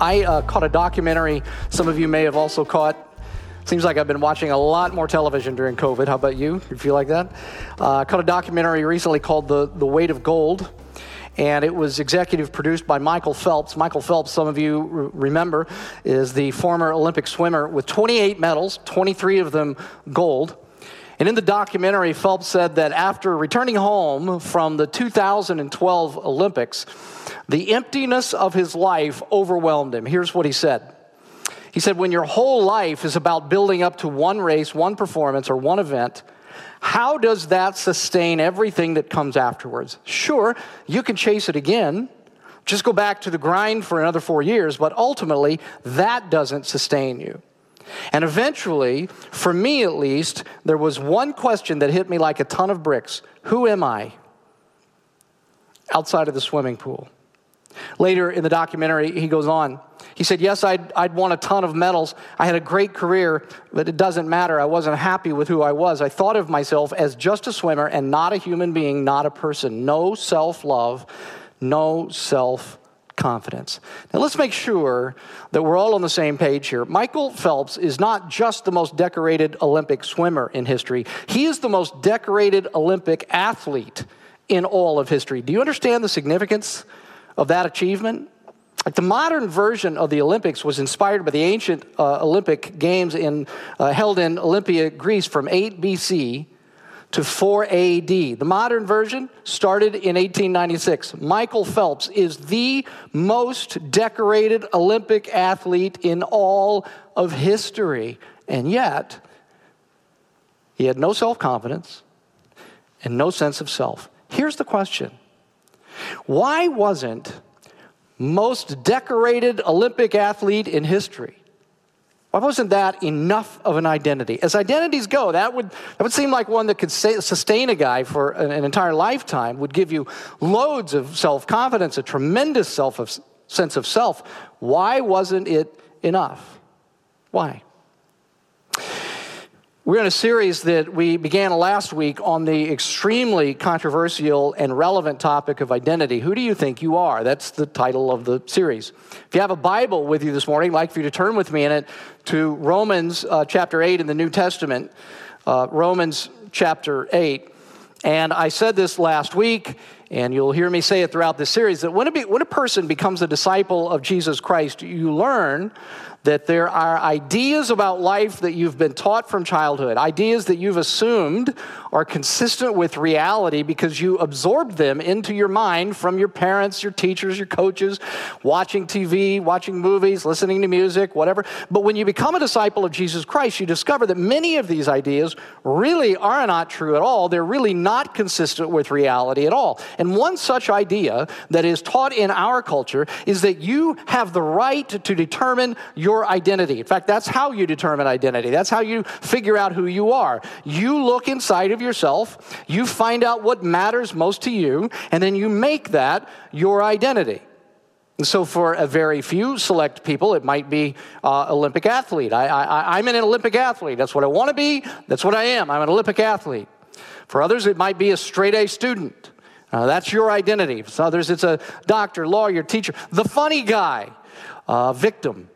I uh, caught a documentary, some of you may have also caught. Seems like I've been watching a lot more television during COVID. How about you? You feel like that? Uh, caught a documentary recently called The, the Weight of Gold and it was executive produced by Michael Phelps. Michael Phelps, some of you remember, is the former Olympic swimmer with 28 medals, 23 of them gold. And in the documentary, Phelps said that after returning home from the 2012 Olympics, the emptiness of his life overwhelmed him. Here's what he said. He said, When your whole life is about building up to one race, one performance, or one event, how does that sustain everything that comes afterwards? Sure, you can chase it again. Just go back to the grind for another four years, but ultimately, that doesn't sustain you. And eventually, for me at least, there was one question that hit me like a ton of bricks Who am I outside of the swimming pool? Later in the documentary, he goes on. He said, Yes, I'd, I'd won a ton of medals. I had a great career, but it doesn't matter. I wasn't happy with who I was. I thought of myself as just a swimmer and not a human being, not a person. No self love, no self confidence. Now, let's make sure that we're all on the same page here. Michael Phelps is not just the most decorated Olympic swimmer in history, he is the most decorated Olympic athlete in all of history. Do you understand the significance of that achievement? Like the modern version of the Olympics was inspired by the ancient uh, Olympic Games in, uh, held in Olympia, Greece from 8 BC to 4 AD. The modern version started in 1896. Michael Phelps is the most decorated Olympic athlete in all of history. And yet, he had no self confidence and no sense of self. Here's the question Why wasn't most decorated Olympic athlete in history? Why wasn't that enough of an identity? As identities go, that would, that would seem like one that could say, sustain a guy for an, an, entire lifetime, would give you loads of self confidence, a tremendous self of, sense of self. Why wasn't it enough? Why? We're in a series that we began last week on the extremely controversial and relevant topic of identity. Who do you think you are? That's the title of the series. If you have a Bible with you this morning, I'd like for you to turn with me in it to Romans uh, chapter 8 in the New Testament. Uh, Romans chapter 8. And I said this last week, and you'll hear me say it throughout this series that when a, be, when a person becomes a disciple of Jesus Christ, you learn that there are ideas about life that you've been taught from childhood, ideas that you've assumed are consistent with reality because you absorbed them into your mind from your parents, your teachers, your coaches, watching TV, watching movies, listening to music, whatever. But when you become a disciple of Jesus Christ, you discover that many of these ideas really are not true at all. They're really not consistent with reality at all. And one such idea that is taught in our culture is that you have the right to determine your your identity. In fact, that's how you determine identity. That's how you figure out who you are. You look inside of yourself, you find out what matters most to you, and then you make that your identity. And so, for a very few select people, it might be uh, Olympic athlete. I, I'm an Olympic athlete. That's what I want to be. That's what I am. I'm an Olympic athlete. For others, it might be a straight A student. Uh, that's your identity. For others, it's a doctor, lawyer, teacher, the funny guy, uh, victim,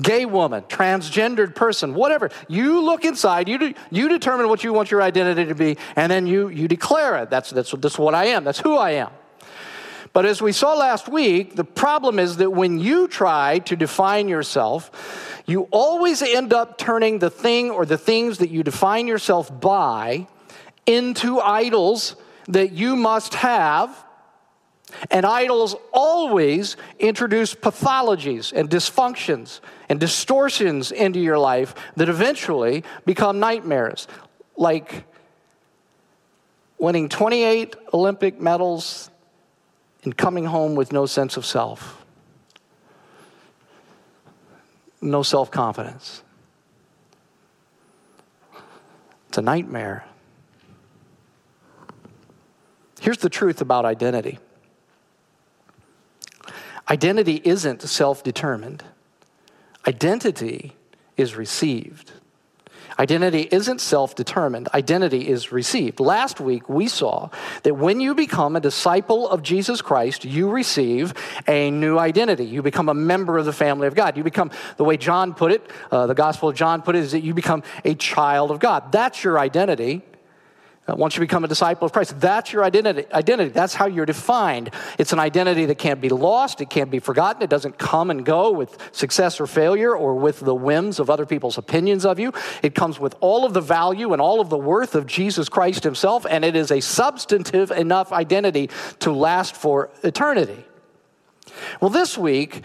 gay woman, transgendered person, whatever. You look inside, you, do, you determine what you want your identity to be, and then you, you declare it. That's, that's, that's what I am, that's who I am. But as we saw last week, the problem is that when you try to define yourself, you always end up turning the thing or the things that you define yourself by into idols that you must have and idols always introduce pathologies and dysfunctions and distortions into your life that eventually become nightmares, like winning 28 Olympic medals and coming home with no sense of self, no self confidence. It's a nightmare. Here's the truth about identity Identity isn't self determined, identity is received. Identity isn't self determined, identity is received. Last week, we saw that when you become a disciple of Jesus Christ, you receive a new identity. You become a member of the family of God. You become, the way John put it, uh, the Gospel of John put it, is that you become a child of God. That's your identity. Uh, once you become a disciple of Christ, that's your identity. Identity. That's how you're defined. It's an identity that can't be lost. It can't be forgotten. It doesn't come and go with success or failure or with the whims of other people's opinions of you. It comes with all of the value and all of the worth of Jesus Christ Himself, and it is a substantive enough identity to last for eternity. Well, this week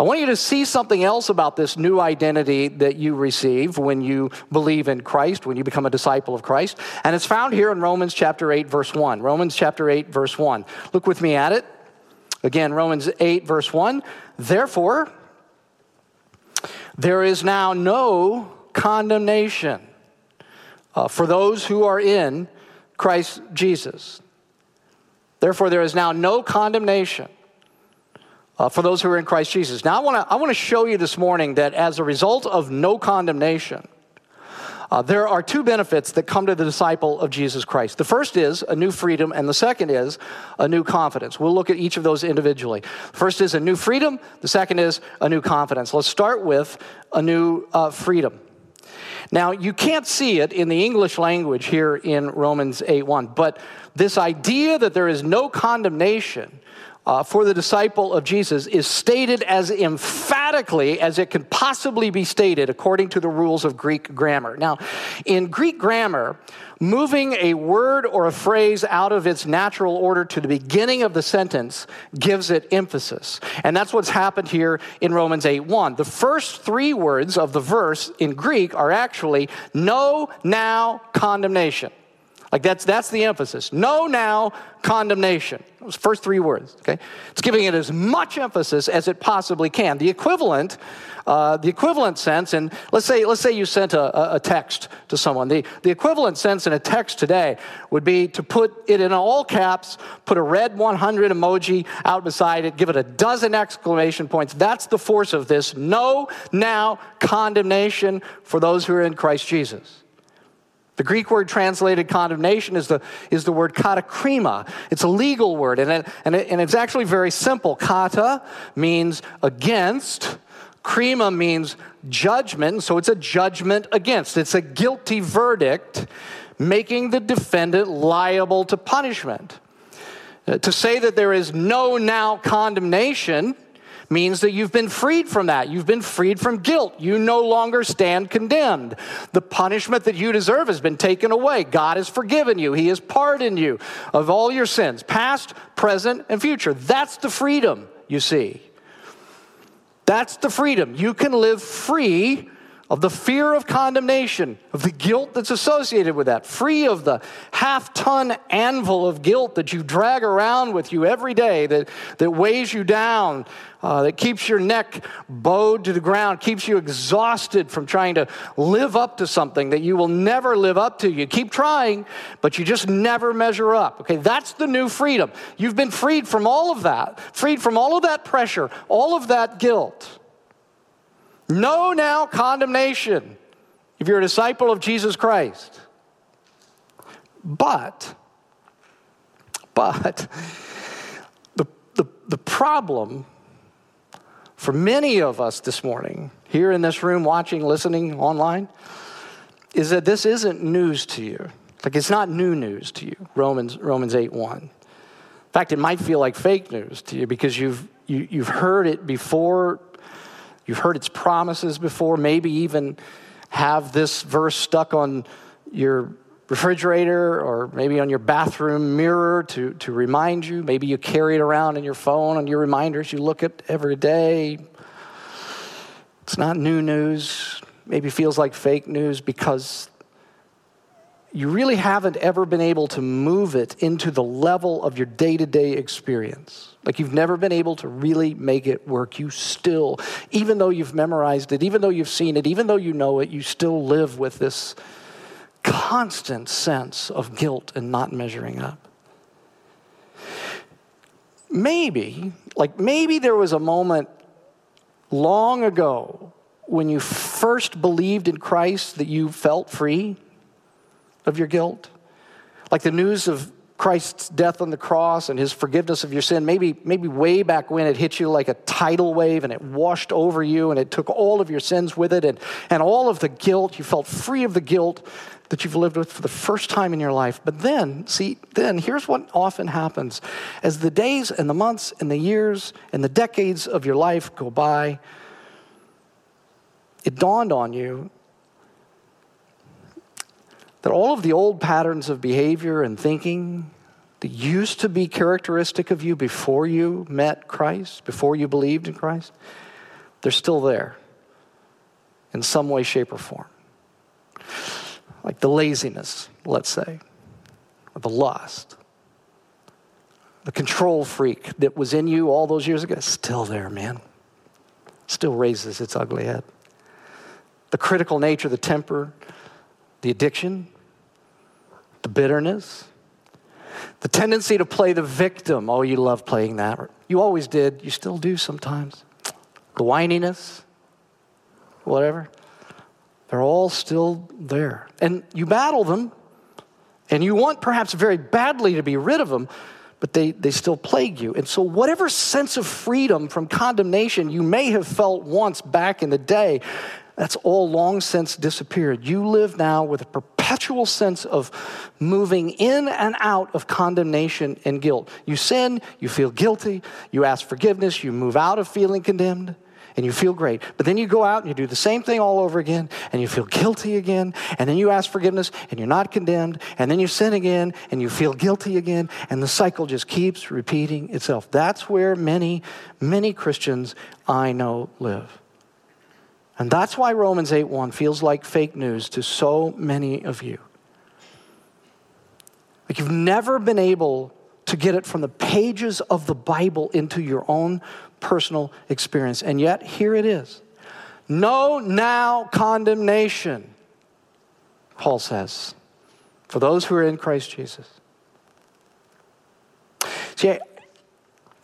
I want you to see something else about this new identity that you receive when you believe in Christ, when you become a disciple of Christ. And it's found here in Romans chapter 8, verse 1. Romans chapter 8, verse 1. Look with me at it. Again, Romans 8, verse 1. Therefore, there is now no condemnation uh, for those who are in Christ Jesus. Therefore, there is now no condemnation uh, for those who are in Christ Jesus. Now, I want to I want to show you this morning that as a result of no condemnation, uh, there are two benefits that come to the disciple of Jesus Christ. The first is a new freedom, and the second is a new confidence. We'll look at each of those individually. First is a new freedom, the second is a new confidence. Let's start with a new uh, freedom. Now, you can't see it in the English language here in Romans 8 1, but this idea that there is no condemnation uh, for the disciple of Jesus is stated as emphatically as it can possibly be stated according to the rules of Greek grammar. Now, in Greek grammar, moving a word or a phrase out of its natural order to the beginning of the sentence gives it emphasis. And that's what's happened here in Romans 8 1. The first three words of the verse in Greek are actually no, now, condemnation. Like that's, that's the emphasis. No now condemnation. Those first three words, okay? It's giving it as much emphasis as it possibly can. The equivalent, uh, the equivalent sense, and let's say, let's say you sent a, a text to someone. The, the equivalent sense in a text today would be to put it in all caps, put a red 100 emoji out beside it, give it a dozen exclamation points. That's the force of this. No now condemnation for those who are in Christ Jesus. The Greek word translated condemnation is the, is the word katakrima. It's a legal word, and, it, and, it, and it's actually very simple. Kata means against, krima means judgment, so it's a judgment against. It's a guilty verdict making the defendant liable to punishment. Uh, to say that there is no now condemnation means that you've been freed from that. You've been freed from guilt. You no longer stand condemned. The punishment that you deserve has been taken away. God has forgiven you, He has pardoned you of all your sins, past, present, and future. That's the freedom, you see. That's the freedom. You can live free of the fear of condemnation, of the guilt that's associated with that, free of the half ton anvil of guilt that you drag around with you every day that, that weighs you down, uh, that keeps your neck bowed to the ground, keeps you exhausted from trying to live up to something that you will never live up to. You keep trying, but you just never measure up. Okay, that's the new freedom. You've been freed from all of that, freed from all of that pressure, all of that guilt. No now condemnation if you're a disciple of Jesus Christ. But, but, the, the, the problem for many of us this morning, here in this room, watching, listening online, is that this isn't news to you. Like it's not new news to you, Romans, Romans 8 1. In fact, it might feel like fake news to you because you've, you, have you have heard it before You've heard its promises before, maybe even have this verse stuck on your refrigerator or maybe on your bathroom mirror to, to remind you. Maybe you carry it around in your phone on your reminders you look at every day. It's not new news. Maybe feels like fake news because you really haven't ever been able to move it into the level of your day to day experience. Like you've never been able to really make it work. You still, even though you've memorized it, even though you've seen it, even though you know it, you still live with this constant sense of guilt and not measuring up. Maybe, like maybe there was a moment long ago when you first believed in Christ that you felt free of your guilt? Like the news of Christ's death on the cross and his forgiveness of your sin, maybe, maybe way back when it hit you like a tidal wave and it washed over you and it took all of your sins with it and, and all of the guilt. You felt free of the guilt that you've lived with for the first time in your life. But then, see, then here's what often happens. As the days and the months and the years and the decades of your life go by, it dawned on you that all of the old patterns of behavior and thinking that used to be characteristic of you before you met Christ, before you believed in Christ, they're still there in some way, shape, or form. Like the laziness, let's say, or the lust, the control freak that was in you all those years ago, still there, man. Still raises its ugly head. The critical nature, the temper, the addiction, the bitterness, the tendency to play the victim. Oh, you love playing that. You always did. You still do sometimes. The whininess, whatever. They're all still there. And you battle them, and you want perhaps very badly to be rid of them, but they, they still plague you. And so, whatever sense of freedom from condemnation you may have felt once back in the day, that's all long since disappeared. You live now with a perpetual sense of moving in and out of condemnation and guilt. You sin, you feel guilty, you ask forgiveness, you move out of feeling condemned, and you feel great. But then you go out and you do the same thing all over again, and you feel guilty again, and then you ask forgiveness, and you're not condemned, and then you sin again, and you feel guilty again, and the cycle just keeps repeating itself. That's where many, many Christians I know live. And that's why Romans 8:1 feels like fake news to so many of you. Like you've never been able to get it from the pages of the Bible into your own personal experience. And yet, here it is. No now condemnation, Paul says, for those who are in Christ Jesus. See,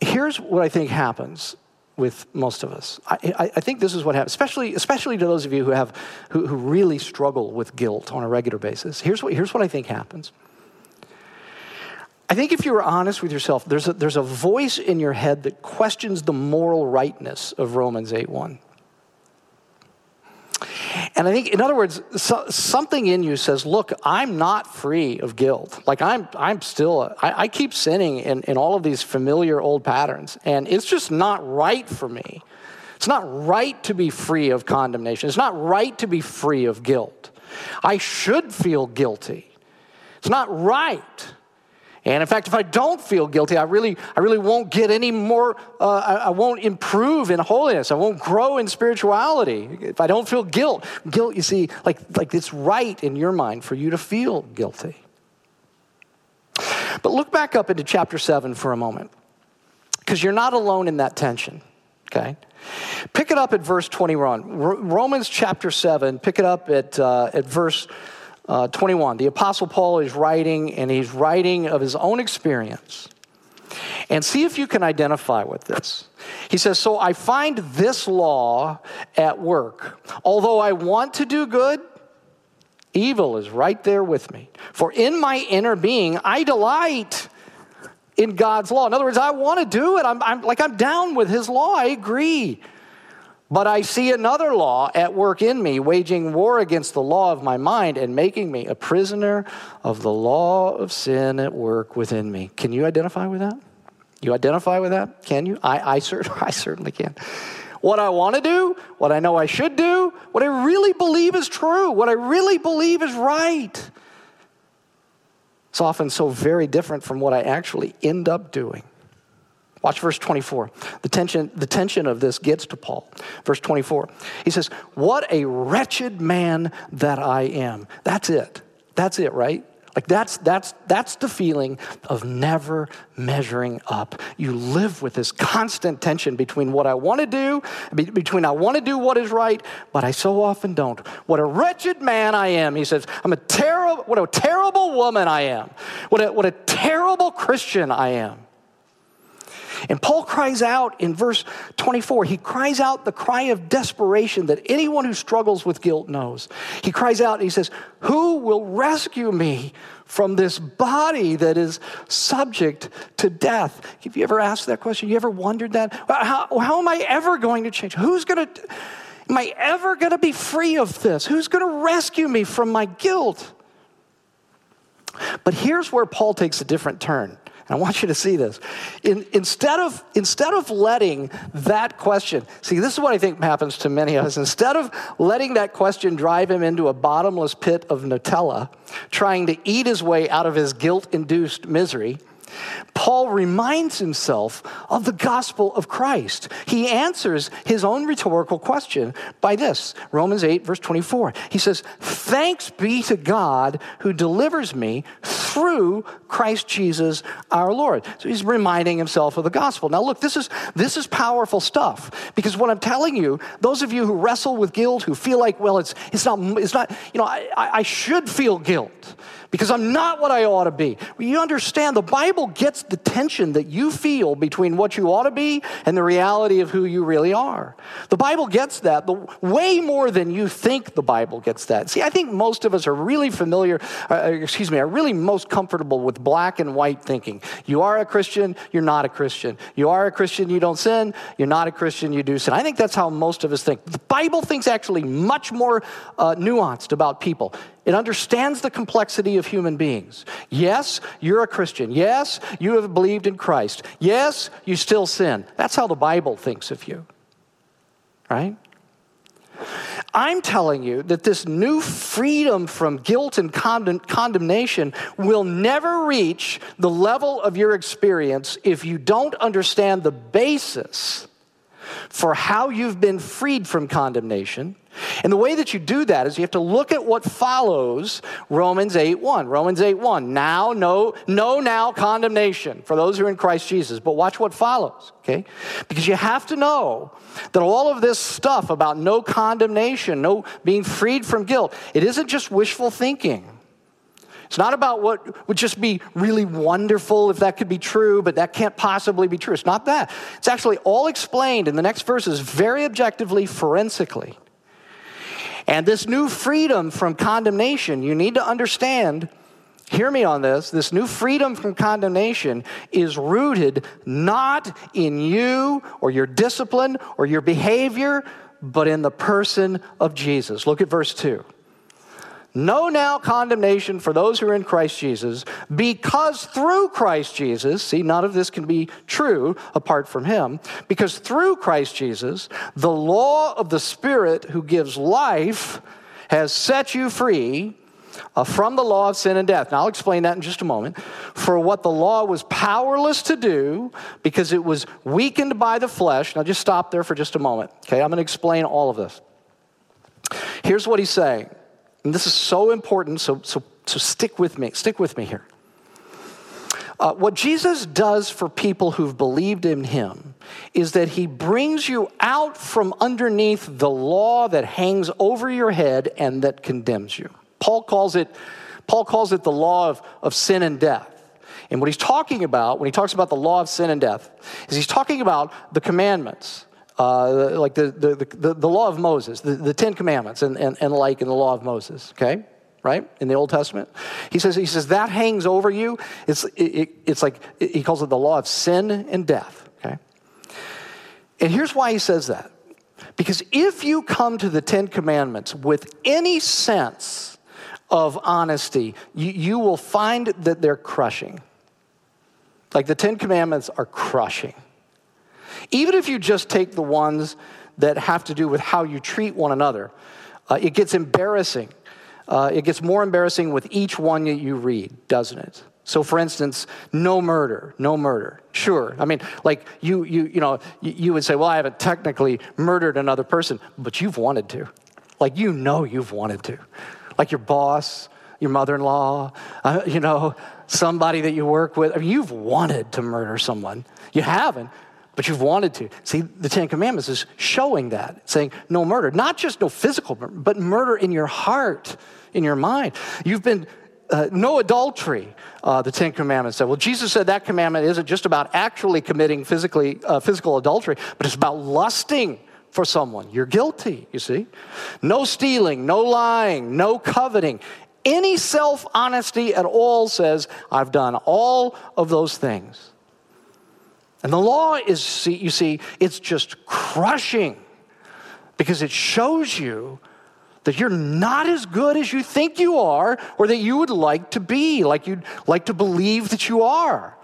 here's what I think happens with most of us. I, I, think this is what happens, especially, especially to those of you who, have, who, who really struggle with guilt on a regular basis. Here's what, here's what I think happens. I think if you're honest with yourself, there's a, there's a voice in your head that questions the moral rightness of Romans 8 1. And I think, in other words, so, something in you says, look, I'm not free of guilt. Like, I'm, I'm still, I, I keep sinning in, in all of these familiar old patterns, and it's just not right for me. It's not right to be free of condemnation. It's not right to be free of guilt. I should feel guilty. It's not right. And in fact, if I don't feel guilty, I really, I really won't get any more, uh, I, I, won't improve in holiness. I won't grow in spirituality. If I don't feel guilt, guilt, you see, like, like it's right in your mind for you to feel guilty. But look back up into chapter 7 for a moment, because you're not alone in that tension, okay? Pick it up at verse 21. Romans chapter 7, pick it up at, uh, at verse uh, 21. The Apostle Paul is writing, and he's writing of his own experience. And see if you can identify with this. He says, So I find this law at work. Although I want to do good, evil is right there with me. For in my inner being, I delight in God's law. In other words, I want to do it. I'm, I'm like, I'm down with his law. I agree. But I see another law at work in me, waging war against the law of my mind and making me a prisoner of the law of sin at work within me. Can you identify with that? You identify with that? Can you? I, I, cert- I certainly can. What I want to do, what I know I should do, what I really believe is true, what I really believe is right. It's often so very different from what I actually end up doing. Watch verse 24. The tension, the tension of this gets to Paul. Verse 24. He says, What a wretched man that I am. That's it. That's it, right? Like that's that's that's the feeling of never measuring up. You live with this constant tension between what I want to do, between I want to do what is right, but I so often don't. What a wretched man I am. He says, I'm a terrible what a terrible woman I am. What a, what a terrible Christian I am. And Paul cries out in verse 24, he cries out the cry of desperation that anyone who struggles with guilt knows. He cries out and he says, Who will rescue me from this body that is subject to death? Have you ever asked that question? You ever wondered that? How, how am I ever going to change? Who's going to, am I ever going to be free of this? Who's going to rescue me from my guilt? But here's where Paul takes a different turn. And I want you to see this. In, instead, of, instead of letting that question, see, this is what I think happens to many of us. Instead of letting that question drive him into a bottomless pit of Nutella, trying to eat his way out of his guilt induced misery, Paul reminds himself of the gospel of Christ. He answers his own rhetorical question by this Romans 8, verse 24. He says, Thanks be to God who delivers me through Christ Jesus our Lord. So he's reminding himself of the gospel. Now, look, this is, this is powerful stuff because what I'm telling you, those of you who wrestle with guilt, who feel like, well, it's, it's, not, it's not, you know, I, I should feel guilt because I'm not what I ought to be. Well, you understand the Bible gets the tension that you feel between what you ought to be and the reality of who you really are. The Bible gets that the, way more than you think the Bible gets that. See, I think most of us are really familiar, uh, uh, excuse me, are really most comfortable with black and white thinking. You are a Christian, you're not a Christian. You are a Christian, you don't sin. You're not a Christian, you do sin. I think that's how most of us think. The Bible thinks actually much more uh, nuanced about people. It understands the complexity of human beings. Yes, you're a Christian. Yes, you have believed in Christ. Yes, you still sin. That's how the Bible thinks of you. Right? I'm telling you that this new freedom from guilt and condemnation will never reach the level of your experience if you don't understand the basis for how you've been freed from condemnation and the way that you do that is you have to look at what follows Romans 8:1. Romans 8:1. Now no no now condemnation for those who are in Christ Jesus. But watch what follows, okay? Because you have to know that all of this stuff about no condemnation, no being freed from guilt, it isn't just wishful thinking. It's not about what would just be really wonderful if that could be true, but that can't possibly be true. It's not that. It's actually all explained in the next verses very objectively, forensically. And this new freedom from condemnation, you need to understand, hear me on this, this new freedom from condemnation is rooted not in you or your discipline or your behavior, but in the person of Jesus. Look at verse 2. No now condemnation for those who are in Christ Jesus, because through Christ Jesus, see, none of this can be true apart from Him, because through Christ Jesus, the law of the Spirit who gives life has set you free uh, from the law of sin and death. Now, I'll explain that in just a moment. For what the law was powerless to do, because it was weakened by the flesh. Now, just stop there for just a moment. Okay, I'm going to explain all of this. Here's what he's saying and this is so important, so, so, so stick with me. Stick with me here. Uh, what Jesus does for people who've believed in him is that he brings you out from underneath the law that hangs over your head and that condemns you. Paul calls it, Paul calls it the law of, of sin and death. And what he's talking about when he talks about the law of sin and death is he's talking about the commandments uh, like the, the, the, the, law of Moses, the, the Ten Commandments, and, and, and like in the law of Moses, okay? Right? In the Old Testament. He says, he says that hangs over you. It's, it, it, it's like, he calls it the law of sin and death, okay? And here's why he says that. Because if you come to the Ten Commandments with any sense of honesty, you, you will find that they're crushing. Like the Ten Commandments are crushing. Even if you just take the ones that have to do with how you treat one another, uh, it gets embarrassing. Uh, it gets more embarrassing with each one that you read, doesn't it? So, for instance, no murder, no murder. Sure. I mean, like you, you, you know, you, would say, well, I haven't technically murdered another person, but you've wanted to. Like, you know you've wanted to. Like your boss, your mother in law, uh, you know, somebody that you work with. I mean, you've wanted to murder someone. You haven't, but you've wanted to. See, the Ten Commandments is showing that, saying no murder, not just no physical murder, but murder in your heart, in your mind. You've been uh, no adultery, uh, the Ten Commandments said. Well, Jesus said that commandment isn't just about actually committing physically, uh, physical adultery, but it's about lusting for someone. You're guilty, you see. No stealing, no lying, no coveting. Any self honesty at all says, I've done all of those things. And the law is, you see, it's just crushing because it shows you that you're not as good as you think you are or that you would like to be, like you'd like to believe that you are.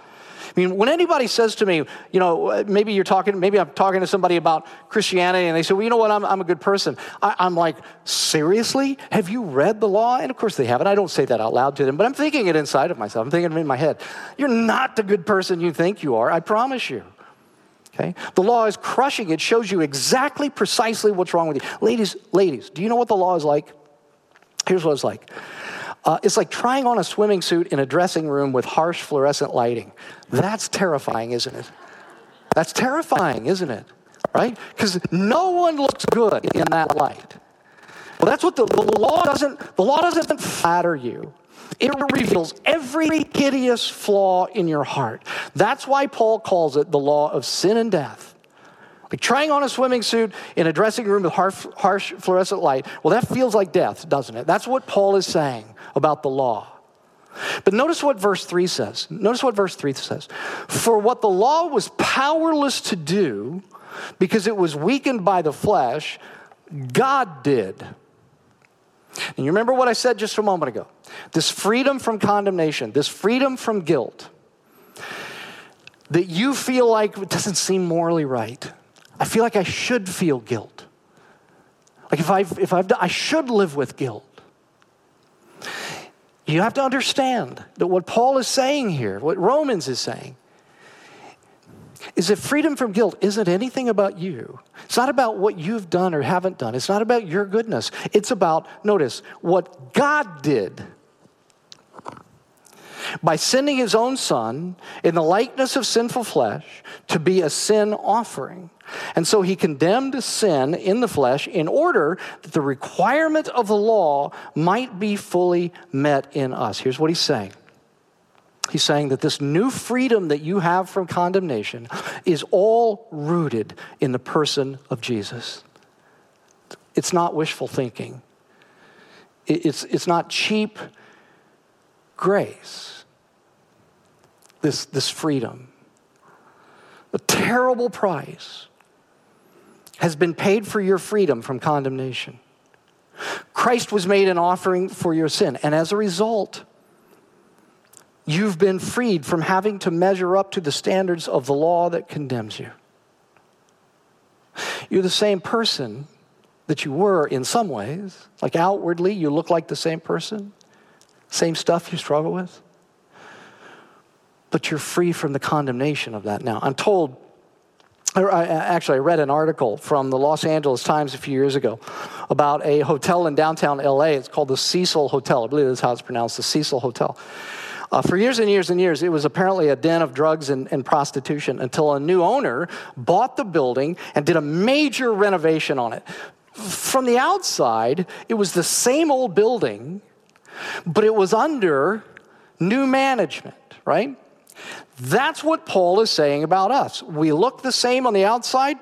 I mean, when anybody says to me, you know, maybe you're talking, maybe I'm talking to somebody about Christianity and they say, well, you know what, I'm, I'm a good person. I, I'm like, seriously? Have you read the law? And of course they haven't. I don't say that out loud to them, but I'm thinking it inside of myself. I'm thinking it in my head. You're not the good person you think you are, I promise you. Okay? The law is crushing. It shows you exactly precisely what's wrong with you. Ladies, ladies, do you know what the law is like? Here's what it's like. Uh, it's like trying on a swimming suit in a dressing room with harsh fluorescent lighting. That's terrifying, isn't it? That's terrifying, isn't it? Right? Because no one looks good in that light. Well, that's what the, the law doesn't. The law doesn't flatter you. It reveals every hideous flaw in your heart. That's why Paul calls it the law of sin and death. Like trying on a swimming suit in a dressing room with harsh, harsh fluorescent light, well, that feels like death, doesn't it? That's what Paul is saying about the law. But notice what verse 3 says. Notice what verse 3 says. For what the law was powerless to do, because it was weakened by the flesh, God did and you remember what I said just a moment ago this freedom from condemnation, this freedom from guilt, that you feel like doesn't seem morally right. I feel like I should feel guilt. Like if I've, if I've, I should live with guilt. You have to understand that what Paul is saying here, what Romans is saying, is that freedom from guilt isn't anything about you. It's not about what you've done or haven't done. It's not about your goodness. It's about, notice, what God did by sending his own son in the likeness of sinful flesh to be a sin offering. And so he condemned sin in the flesh in order that the requirement of the law might be fully met in us. Here's what he's saying He's saying that this new freedom that you have from condemnation is all rooted in the person of Jesus. It's not wishful thinking, it's, it's not cheap grace. This, this freedom. A terrible price has been paid for your freedom from condemnation. Christ was made an offering for your sin, and as a result, You've been freed from having to measure up to the standards of the law that condemns you. You're the same person that you were in some ways. Like outwardly, you look like the same person, same stuff you struggle with. But you're free from the condemnation of that now. I'm told, I, actually, I read an article from the Los Angeles Times a few years ago about a hotel in downtown LA. It's called the Cecil Hotel. I believe that's how it's pronounced, the Cecil Hotel. Uh, for years and years and years, it was apparently a den of drugs and, and prostitution until a new owner bought the building and did a major renovation on it. From the outside, it was the same old building, but it was under new management, right? That's what Paul is saying about us. We look the same on the outside,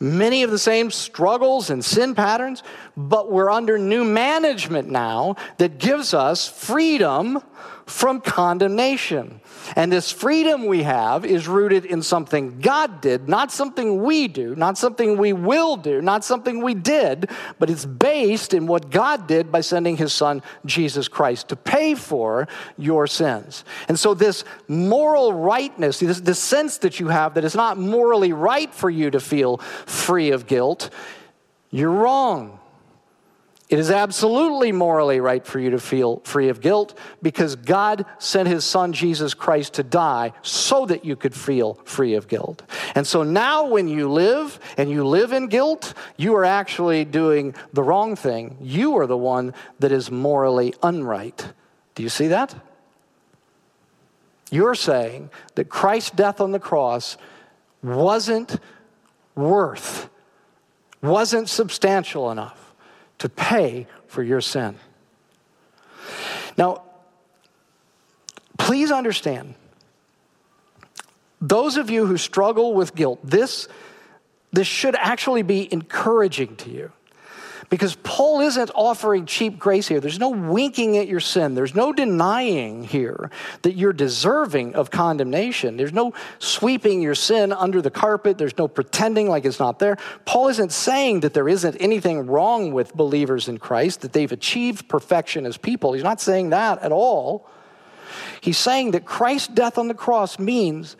many of the same struggles and sin patterns, but we're under new management now that gives us freedom from condemnation. And this freedom we have is rooted in something God did, not something we do, not something we will do, not something we did, but it's based in what God did by sending his son, Jesus Christ, to pay for your sins. And so, this moral rightness, this, this sense that you have that it's not morally right for you to feel free of guilt, you're wrong. It is absolutely morally right for you to feel free of guilt because God sent his son Jesus Christ to die so that you could feel free of guilt. And so now, when you live and you live in guilt, you are actually doing the wrong thing. You are the one that is morally unright. Do you see that? You're saying that Christ's death on the cross wasn't worth, wasn't substantial enough to pay for your sin. Now, please understand those of you who struggle with guilt, this, this should actually be encouraging to you. Because Paul isn't offering cheap grace here. There's no winking at your sin. There's no denying here that you're deserving of condemnation. There's no sweeping your sin under the carpet. There's no pretending like it's not there. Paul isn't saying that there isn't anything wrong with believers in Christ, that they've achieved perfection as people. He's not saying that at all. He's saying that Christ's death on the cross means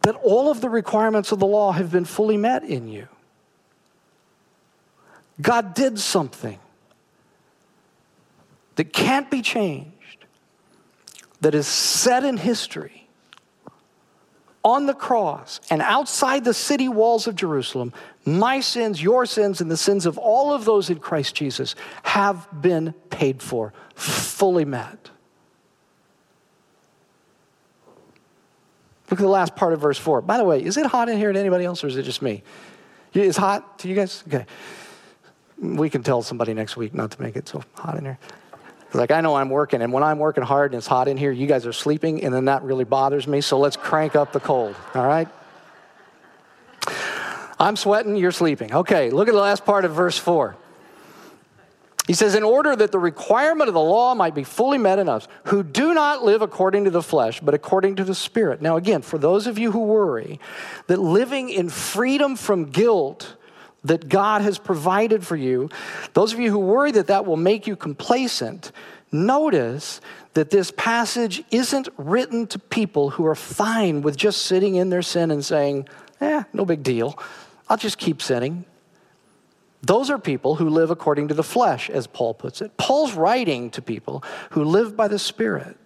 that all of the requirements of the law have been fully met in you. God did something that can't be changed, that is set in history on the cross and outside the city walls of Jerusalem. My sins, your sins, and the sins of all of those in Christ Jesus have been paid for, fully met. Look at the last part of verse 4. By the way, is it hot in here to anybody else or is it just me? It's hot to you guys? Okay. We can tell somebody next week not to make it so hot in here. Like, I know I'm working, and when I'm working hard and it's hot in here, you guys are sleeping, and then that really bothers me, so let's crank up the cold, all right? I'm sweating, you're sleeping. Okay, look at the last part of verse 4. He says, In order that the requirement of the law might be fully met in us, who do not live according to the flesh, but according to the Spirit. Now, again, for those of you who worry that living in freedom from guilt that God has provided for you, those of you who worry that that will make you complacent, notice that this passage isn't written to people who are fine with just sitting in their sin and saying, eh, no big deal. I'll just keep sinning. Those are people who live according to the flesh, as Paul puts it. Paul's writing to people who live by the Spirit.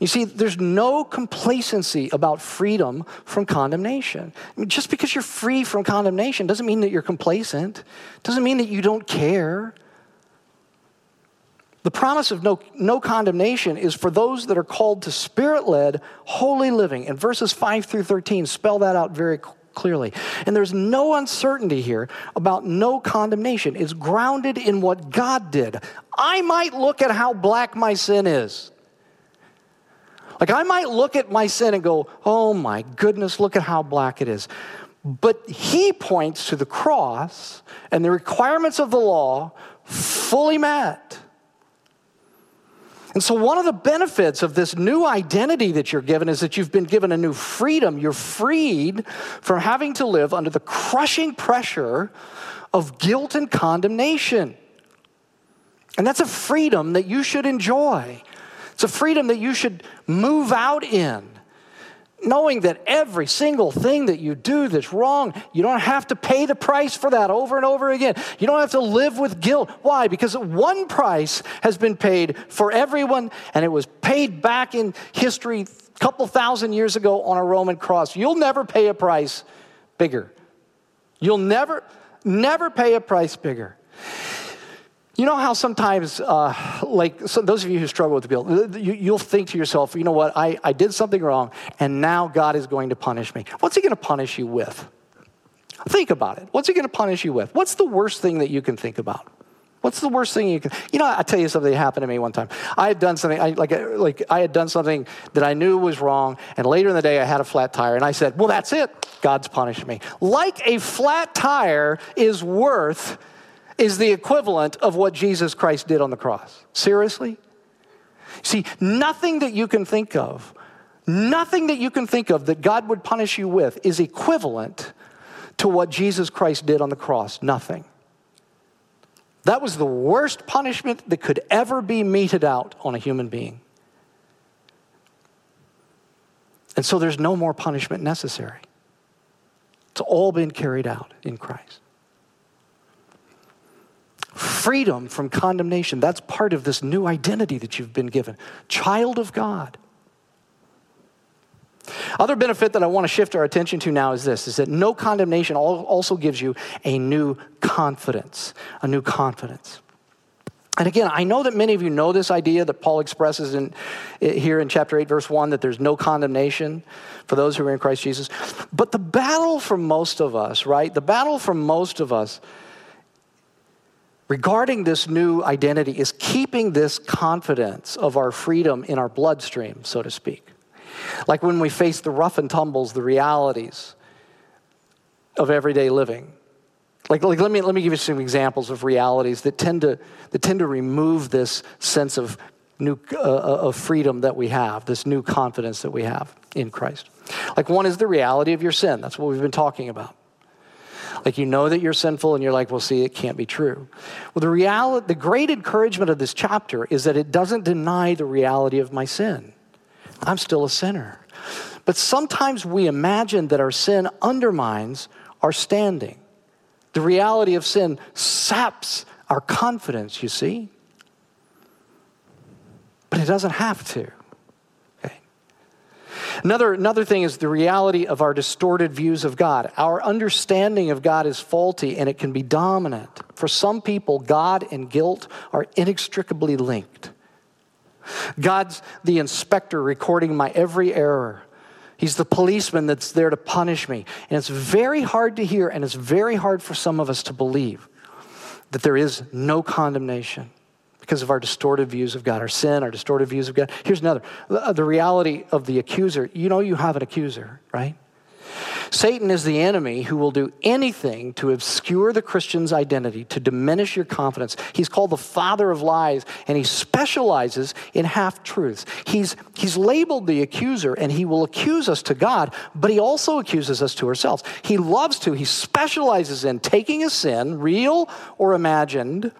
You see, there's no complacency about freedom from condemnation. I mean, just because you're free from condemnation doesn't mean that you're complacent, doesn't mean that you don't care. The promise of no, no condemnation is for those that are called to spirit led, holy living. And verses 5 through 13 spell that out very clearly. And there's no uncertainty here about no condemnation. It's grounded in what God did. I might look at how black my sin is. Like, I might look at my sin and go, oh my goodness, look at how black it is. But he points to the cross and the requirements of the law fully met. And so, one of the benefits of this new identity that you're given is that you've been given a new freedom. You're freed from having to live under the crushing pressure of guilt and condemnation. And that's a freedom that you should enjoy. It's a freedom that you should move out in. Knowing that every single thing that you do that's wrong, you don't have to pay the price for that over and over again. You don't have to live with guilt. Why? Because one price has been paid for everyone, and it was paid back in history a couple thousand years ago on a Roman cross. You'll never pay a price bigger. You'll never, never pay a price bigger. You know how sometimes, uh, like so those of you who struggle with guilt, you, will think to yourself, you know what, I, I did something wrong, and now God is going to punish me. What's He going to punish you with? Think about it. What's He going to punish you with? What's the worst thing that you can think about? What's the worst thing you can? You know, I tell you something that happened to me one time. I had done something I, like like I had done something that I knew was wrong, and later in the day I had a flat tire, and I said, "Well, that's it. God's punished me." Like a flat tire is worth is the equivalent of what Jesus Christ did on the cross. Seriously? See, nothing that you can think of, nothing that you can think of that God would punish you with is equivalent to what Jesus Christ did on the cross. Nothing. That was the worst punishment that could ever be meted out on a human being. And so there's no more punishment necessary. It's all been carried out in Christ freedom from condemnation. That's part of this new identity that you've been given child of God. Other benefit that I want to shift our attention to now is this is that no condemnation also gives you a new confidence, a new confidence. And again, I know that many of you know this idea that Paul expresses in, here in chapter 8, verse 1, that there's no condemnation for those who are in Christ Jesus. But the battle for most of us, right? The battle for most of us regarding this new identity is keeping this confidence of our freedom in our bloodstream, so to speak. Like when we face the rough and tumbles, the realities of everyday living. Like, like let, me, let me give you some examples of realities that tend to, that tend to remove this sense of, new, uh, of freedom that we have, this new confidence that we have in Christ. Like, one is the reality of your sin. That's what we've been talking about. Like you know that you're sinful and you're like, well, see, it can't be true. Well, the reality, the great encouragement of this chapter is that it doesn't deny the reality of my sin. I'm still a sinner. But sometimes we imagine that our sin undermines our standing. The reality of sin saps our confidence, you see. But it doesn't have to. Another, another thing is the reality of our distorted views of God. Our understanding of God is faulty and it can be dominant. For some people, God and guilt are inextricably linked. God's the inspector recording my every error. He's the policeman that's there to punish me. And it's very hard to hear, and it's very hard for some of us to believe that there is no condemnation because of our distorted views of God, our sin, our distorted views of God. Here's another uh, the reality of the accuser. You know, you have an accuser, right? Satan is the enemy who will do anything to obscure the Christian's identity, to diminish your confidence. He's called the father of lies, and he specializes in half truths. He's, he's labeled the accuser, and he will accuse us to God, but he also accuses us to ourselves. He loves to, he specializes in taking a sin, real or imagined,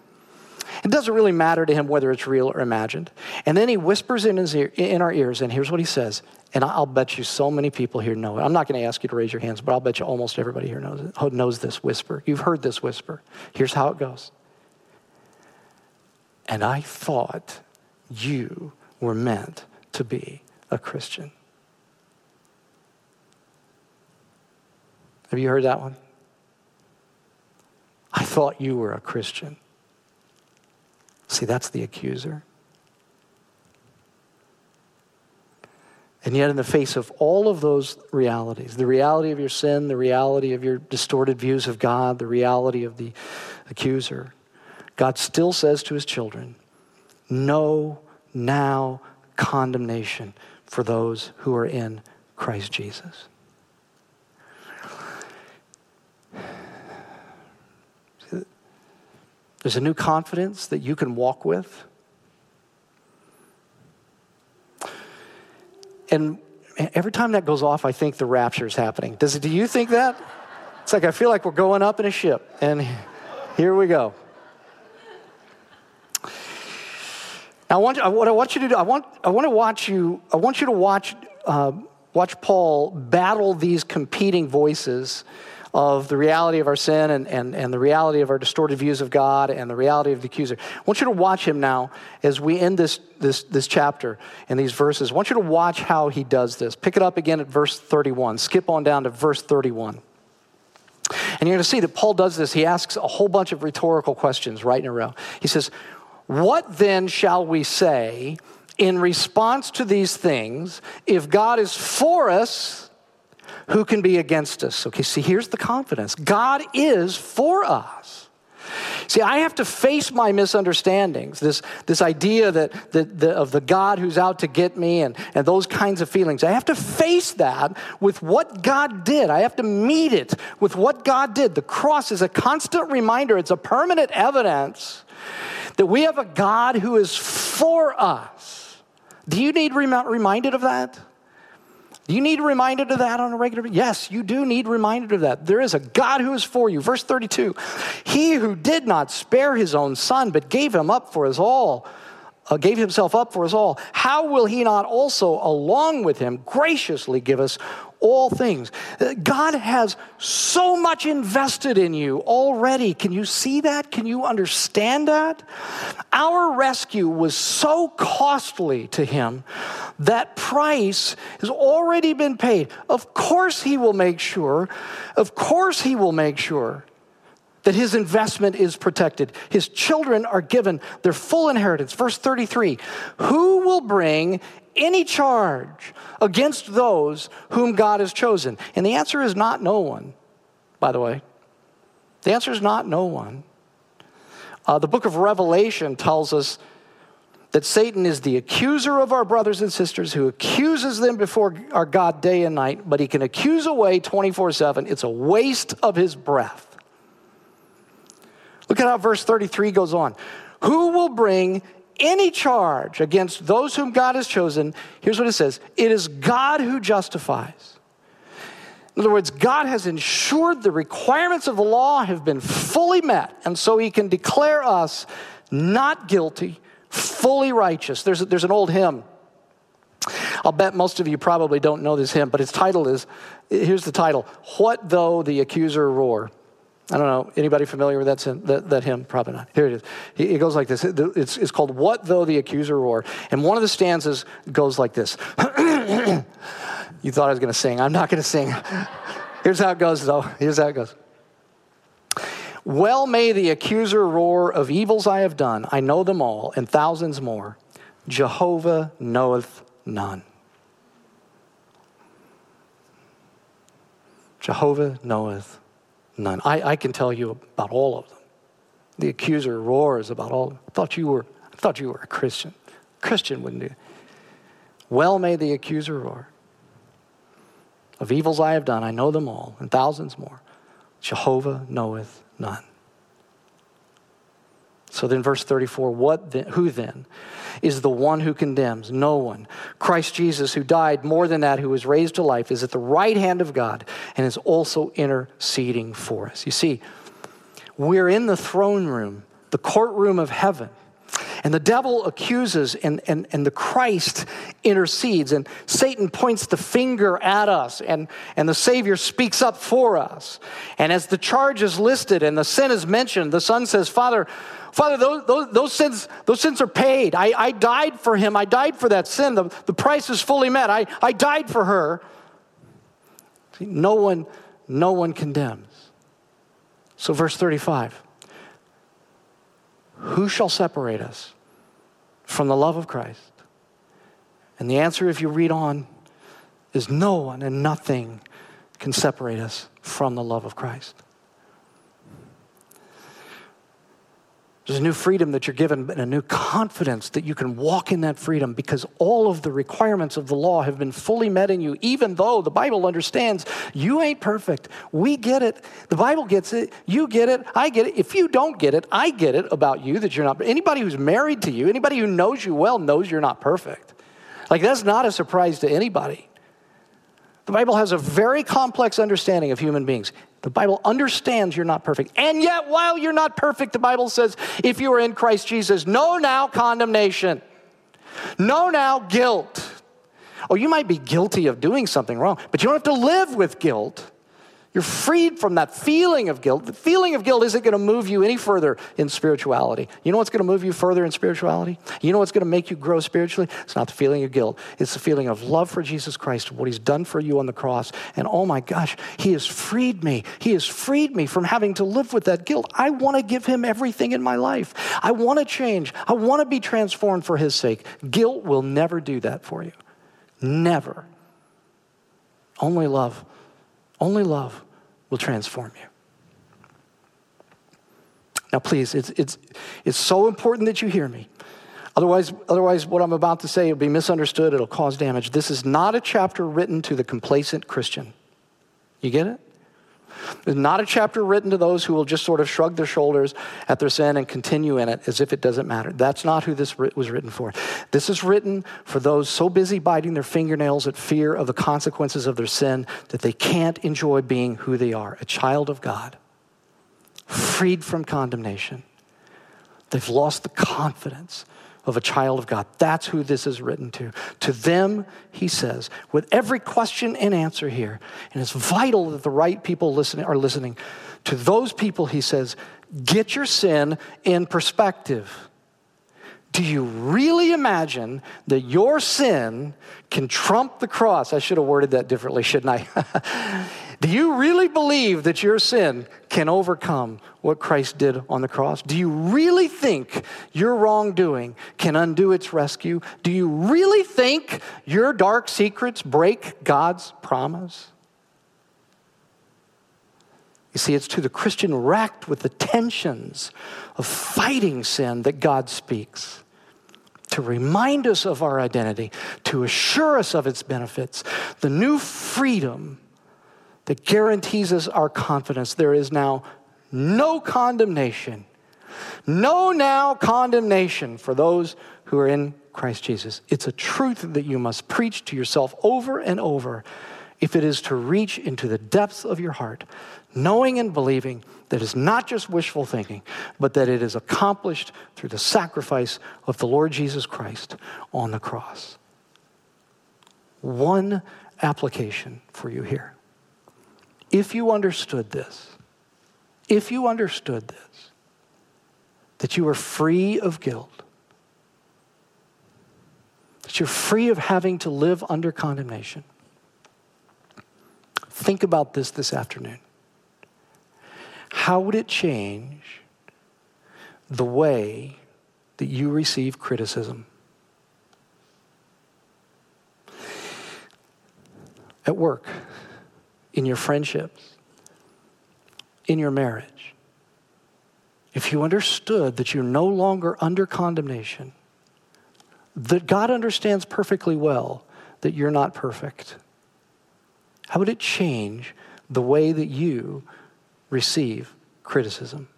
it doesn't really matter to him whether it's real or imagined. And then he whispers in, his ear, in our ears, and here's what he says. And I'll bet you so many people here know it. I'm not going to ask you to raise your hands, but I'll bet you almost everybody here knows it, knows this whisper. You've heard this whisper. Here's how it goes. And I thought you were meant to be a Christian. Have you heard that one? I thought you were a Christian. See, that's the accuser. And yet, in the face of all of those realities the reality of your sin, the reality of your distorted views of God, the reality of the accuser God still says to his children, No now condemnation for those who are in Christ Jesus. There's a new confidence that you can walk with. And every time that goes off, I think the rapture is happening. Does do you think that? It's like I feel like we're going up in a ship, and here we go. Now, I want, what I want you to do, I want, I want to watch you, I want you to watch, uh, watch Paul battle these competing voices of the reality of our sin and, and, and the reality of our distorted views of God and the reality of the accuser. I want you to watch him now as we end this, this, this chapter and these verses. I want you to watch how he does this. Pick it up again at verse 31. Skip on down to verse 31. And you're going to see that Paul does this. He asks a whole bunch of rhetorical questions right in a row. He says, What then shall we say in response to these things? If God is for us, who can be against us? Okay, see, here's the confidence God is for us. See, I have to face my misunderstandings, this, this idea that, that, that, of the God who's out to get me and, and those kinds of feelings. I have to face that with what God did. I have to meet it with what God did. The cross is a constant reminder, it's a permanent evidence that we have a God who is for us. Do you need rem- reminded of that? Do you need reminded of that on a regular basis? Yes, you do need reminded of that. There is a God who is for you. Verse 32 He who did not spare his own son, but gave him up for us all, uh, gave himself up for us all, how will he not also, along with him, graciously give us all things. Uh, God has so much invested in you already. Can you see that? Can you understand that? Our rescue was so costly to Him that price has already been paid. Of course, He will make sure, of course, He will make sure that his investment is protected. His children are given their full inheritance. Verse 33 Who will bring any charge against those whom God has chosen? And the answer is not no one, by the way. The answer is not no one. Uh, the book of Revelation tells us that Satan is the accuser of our brothers and sisters who accuses them before our God day and night, but he can accuse away 24 7. It's a waste of his breath. Look at how verse 33 goes on. Who will bring any charge against those whom God has chosen? Here's what it says it is God who justifies. In other words, God has ensured the requirements of the law have been fully met, and so he can declare us not guilty fully righteous. There's, there's an old hymn. I'll bet most of you probably don't know this hymn, but its title is here's the title What Though the Accuser Roar? I don't know. Anybody familiar with that, that, that hymn? Probably not. Here it is. It goes like this. It's, it's called What Though the Accuser Roar? And one of the stanzas goes like this. you thought I was going to sing. I'm not going to sing. Here's how it goes, though. Here's how it goes. Well may the accuser roar of evils I have done. I know them all, and thousands more. Jehovah knoweth none. Jehovah knoweth none. I, I can tell you about all of them. The accuser roars about all. I thought you were, I thought you were a Christian. Christian wouldn't do. Well may the accuser roar. Of evils I have done, I know them all, and thousands more. Jehovah knoweth None. So then, verse 34 what then, who then is the one who condemns? No one. Christ Jesus, who died, more than that, who was raised to life, is at the right hand of God and is also interceding for us. You see, we're in the throne room, the courtroom of heaven. And the devil accuses, and, and, and the Christ intercedes, and Satan points the finger at us, and, and the Savior speaks up for us. And as the charge is listed and the sin is mentioned, the Son says, Father, Father, those, those, those, sins, those sins are paid. I, I died for him. I died for that sin. The, the price is fully met. I, I died for her. See, no one, no one condemns. So, verse 35 who shall separate us from the love of Christ? And the answer, if you read on, is no one and nothing can separate us from the love of Christ. There's a new freedom that you're given and a new confidence that you can walk in that freedom because all of the requirements of the law have been fully met in you, even though the Bible understands you ain't perfect. We get it. The Bible gets it. You get it. I get it. If you don't get it, I get it about you that you're not. Anybody who's married to you, anybody who knows you well, knows you're not perfect. Like, that's not a surprise to anybody. The Bible has a very complex understanding of human beings. The Bible understands you're not perfect. And yet, while you're not perfect, the Bible says, if you are in Christ Jesus, no now condemnation, no now guilt. Oh, you might be guilty of doing something wrong, but you don't have to live with guilt. You're freed from that feeling of guilt. The feeling of guilt isn't going to move you any further in spirituality. You know what's going to move you further in spirituality? You know what's going to make you grow spiritually? It's not the feeling of guilt, it's the feeling of love for Jesus Christ, what he's done for you on the cross. And oh my gosh, he has freed me. He has freed me from having to live with that guilt. I want to give him everything in my life. I want to change. I want to be transformed for his sake. Guilt will never do that for you. Never. Only love only love will transform you. Now, please, it's, it's, it's so important that you hear me. Otherwise, otherwise, what I'm about to say will be misunderstood. It'll cause damage. This is not a chapter written to the complacent Christian. You get it? It's not a chapter written to those who will just sort of shrug their shoulders at their sin and continue in it as if it doesn't matter. That's not who this was written for. This is written for those so busy biting their fingernails at fear of the consequences of their sin that they can't enjoy being who they are a child of God, freed from condemnation. They've lost the confidence of a child of God. That's who this is written to. To them, he says, with every question and answer here, and it's vital that the right people listening are listening. To those people, he says, get your sin in perspective. Do you really imagine that your sin can trump the cross? I should have worded that differently, shouldn't I? Do you really believe that your sin can overcome what Christ did on the cross? Do you really think your wrongdoing can undo its rescue? Do you really think your dark secrets break God's promise? You see, it's to the Christian racked with the tensions of fighting sin that God speaks to remind us of our identity, to assure us of its benefits, the new freedom that guarantees us our confidence. There is now no condemnation, no now condemnation for those who are in Christ Jesus. It's a truth that you must preach to yourself over and over if it is to reach into the depths of your heart, knowing and believing that it's not just wishful thinking, but that it is accomplished through the sacrifice of the Lord Jesus Christ on the cross. One application for you here. If you understood this, if you understood this, that you are free of guilt, that you're free of having to live under condemnation, think about this this afternoon. How would it change the way that you receive criticism? At work, in your friendships, in your marriage. If you understood that you're no longer under condemnation, that God understands perfectly well that you're not perfect, how would it change the way that you receive criticism?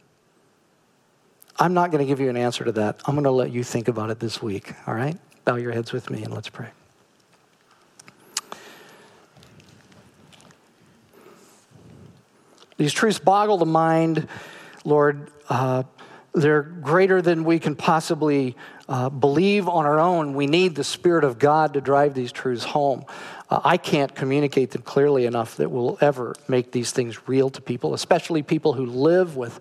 I'm not going to give you an answer to that. I'm going to let you think about it this week, all right? Bow your heads with me and let's pray. These truths boggle the mind, Lord. Uh, they're greater than we can possibly uh, believe on our own. We need the Spirit of God to drive these truths home. Uh, I can't communicate them clearly enough that will ever make these things real to people, especially people who live with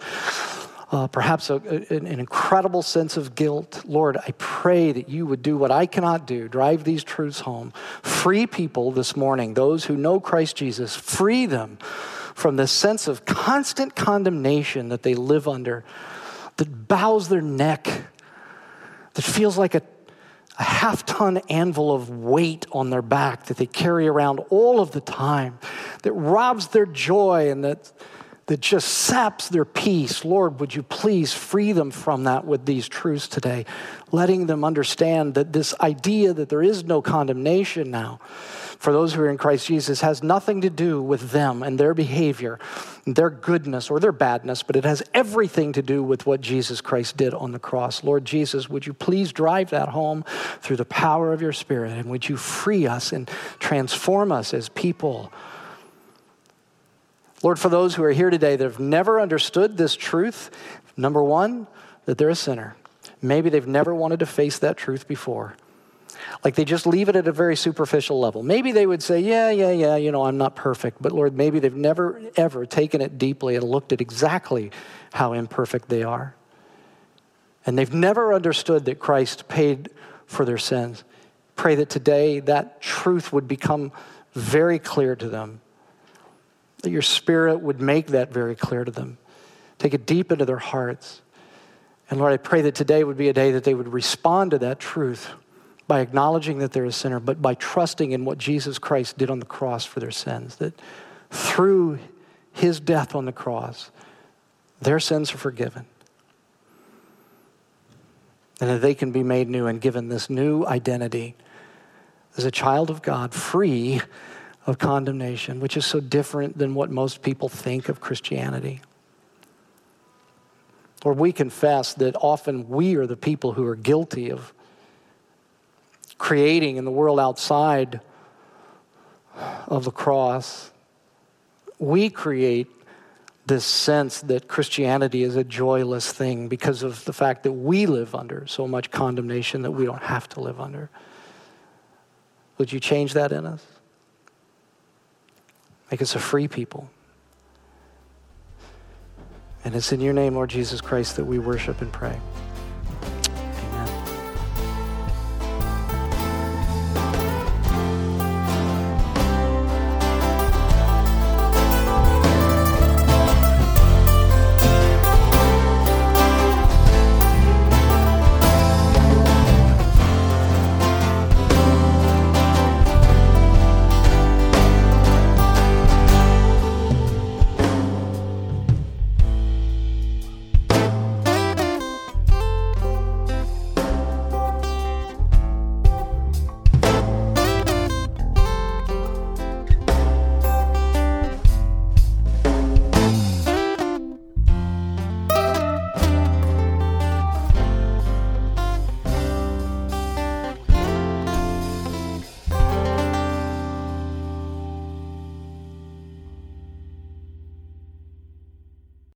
uh, perhaps a, a, an incredible sense of guilt. Lord, I pray that you would do what I cannot do, drive these truths home. Free people this morning, those who know Christ Jesus, free them from the sense of constant condemnation that they live under, that bows their neck, that feels like a a half ton anvil of weight on their back that they carry around all of the time, that robs their joy and that, that just saps their peace. Lord, would you please free them from that with these truths today, letting them understand that this idea that there is no condemnation now for those who are in Christ Jesus has nothing to do with them and their behavior, their goodness or their badness, but it has everything to do with what Jesus Christ did on the cross. Lord Jesus, would you please drive that home through the power of your Spirit and would you free us and transform us as people? Lord, for those who are here today that have never understood this truth, number one, that they're a sinner. Maybe they've never wanted to face that truth before. Like they just leave it at a very superficial level. Maybe they would say, Yeah, yeah, yeah, you know, I'm not perfect. But Lord, maybe they've never, ever taken it deeply and looked at exactly how imperfect they are. And they've never understood that Christ paid for their sins. Pray that today that truth would become very clear to them, that your spirit would make that very clear to them, take it deep into their hearts. And Lord, I pray that today would be a day that they would respond to that truth by acknowledging that they're a sinner, but by trusting in what Jesus Christ did on the cross for their sins. That through his death on the cross, their sins are forgiven. And that they can be made new and given this new identity as a child of God, free of condemnation, which is so different than what most people think of Christianity. Or we confess that often we are the people who are guilty of creating in the world outside of the cross, we create this sense that Christianity is a joyless thing because of the fact that we live under so much condemnation that we don't have to live under. Would you change that in us? Make us a free people. And it's in your name, Lord Jesus Christ, that we worship and pray.